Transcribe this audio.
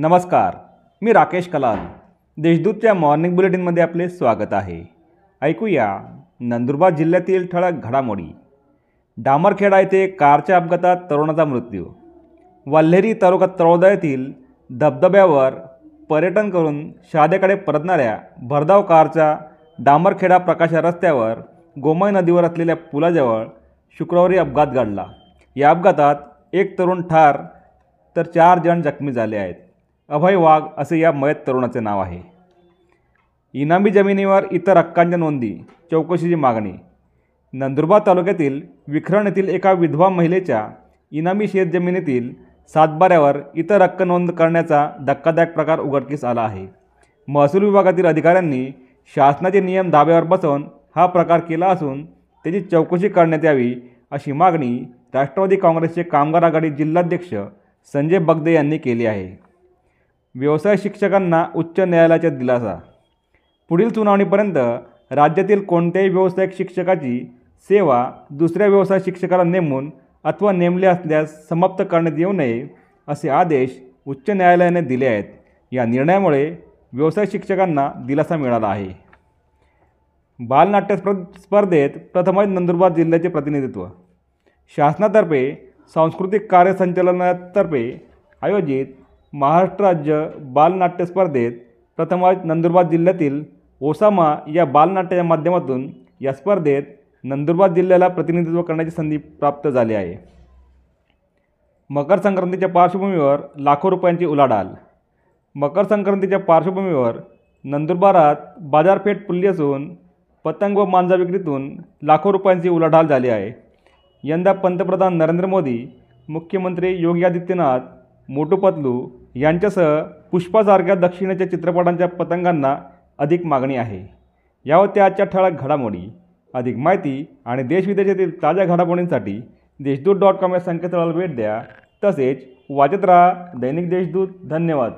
नमस्कार मी राकेश कलाल. देशदूतच्या मॉर्निंग बुलेटिनमध्ये आपले स्वागत आहे. ऐकूया नंदुरबार जिल्ह्यातील ठळक घडामोडी. डामरखेडा येथे कारच्या अपघातात तरुणाचा मृत्यू. वल्हेरी तालुका तळोदा येथील धबधब्यावर पर्यटन करून शहाद्याकडे परतणाऱ्या भरधाव कारच्या डांबरखेडा प्रकाशा रस्त्यावर गोमय नदीवर असलेल्या पुलाजवळ शुक्रवारी अपघात घडला. या अपघातात एक तरुण ठार तर चार जण जखमी झाले आहेत. अभय वाघ असे या मयत तरुणाचे नाव आहे. इनामी जमिनीवर इतर हक्कांच्या नोंदी चौकशीची मागणी. नंदुरबार तालुक्यातील विखरण येथील एका विधवा महिलेच्या इनामी शेतजमिनीतील सातबाऱ्यावर इतर हक्क नोंद करण्याचा धक्कादायक प्रकार उघडकीस आला आहे. महसूल विभागातील अधिकाऱ्यांनी शासनाचे नियम धाब्यावर बसवून हा प्रकार केला असून त्याची चौकशी करण्यात यावी अशी मागणी राष्ट्रवादी काँग्रेसचे कामगार आघाडी जिल्हाध्यक्ष संजय बगदे यांनी केली आहे. व्यवसाय शिक्षकांना उच्च न्यायालयाचा दिलासा. पुढील सुनावणीपर्यंत राज्यातील कोणत्याही व्यावसायिक शिक्षकाची सेवा दुसऱ्या व्यवसाय शिक्षकाला नेमून अथवा नेमले असल्यास समाप्त करण्यात येऊ नये असे आदेश उच्च न्यायालयाने दिले आहेत. या निर्णयामुळे व्यवसाय शिक्षकांना दिलासा मिळाला आहे. बालनाट्य स्प स्पर्धेत प्रथमच नंदुरबार जिल्ह्याचे प्रतिनिधित्व. शासनातर्फे सांस्कृतिक कार्य संचालनातर्फे आयोजित महाराष्ट्र राज्य बालनाट्य स्पर्धेत प्रथमच नंदुरबार जिल्ह्यातील ओसामा या बालनाट्याच्या माध्यमातून या स्पर्धेत नंदुरबार जिल्ह्याला प्रतिनिधित्व करण्याची संधी प्राप्त झाली आहे. मकर संक्रांतीच्या पार्श्वभूमीवर लाखो रुपयांची उलाढाल. मकर संक्रांतीच्या पार्श्वभूमीवर नंदुरबारात बाजारपेठ फुलली असून पतंग व मांजा विक्रीतून लाखो रुपयांची उलाढाल झाली आहे. यंदा पंतप्रधान नरेंद्र मोदी मुख्यमंत्री योगी आदित्यनाथ मोटू पतलू यांच्यासह पुष्पासारख्या दक्षिणेच्या चित्रपटांच्या पतंगांना अधिक मागणी आहे. यावर त्या आजच्या ठळक घडामोडी अधिक माहिती आणि देशविदेशातील ताज्या घडामोडींसाठी देशदूत डॉट कॉम या संकेतस्थळाला भेट द्या. तसेच वाचत राहा दैनिक देशदूत. धन्यवाद.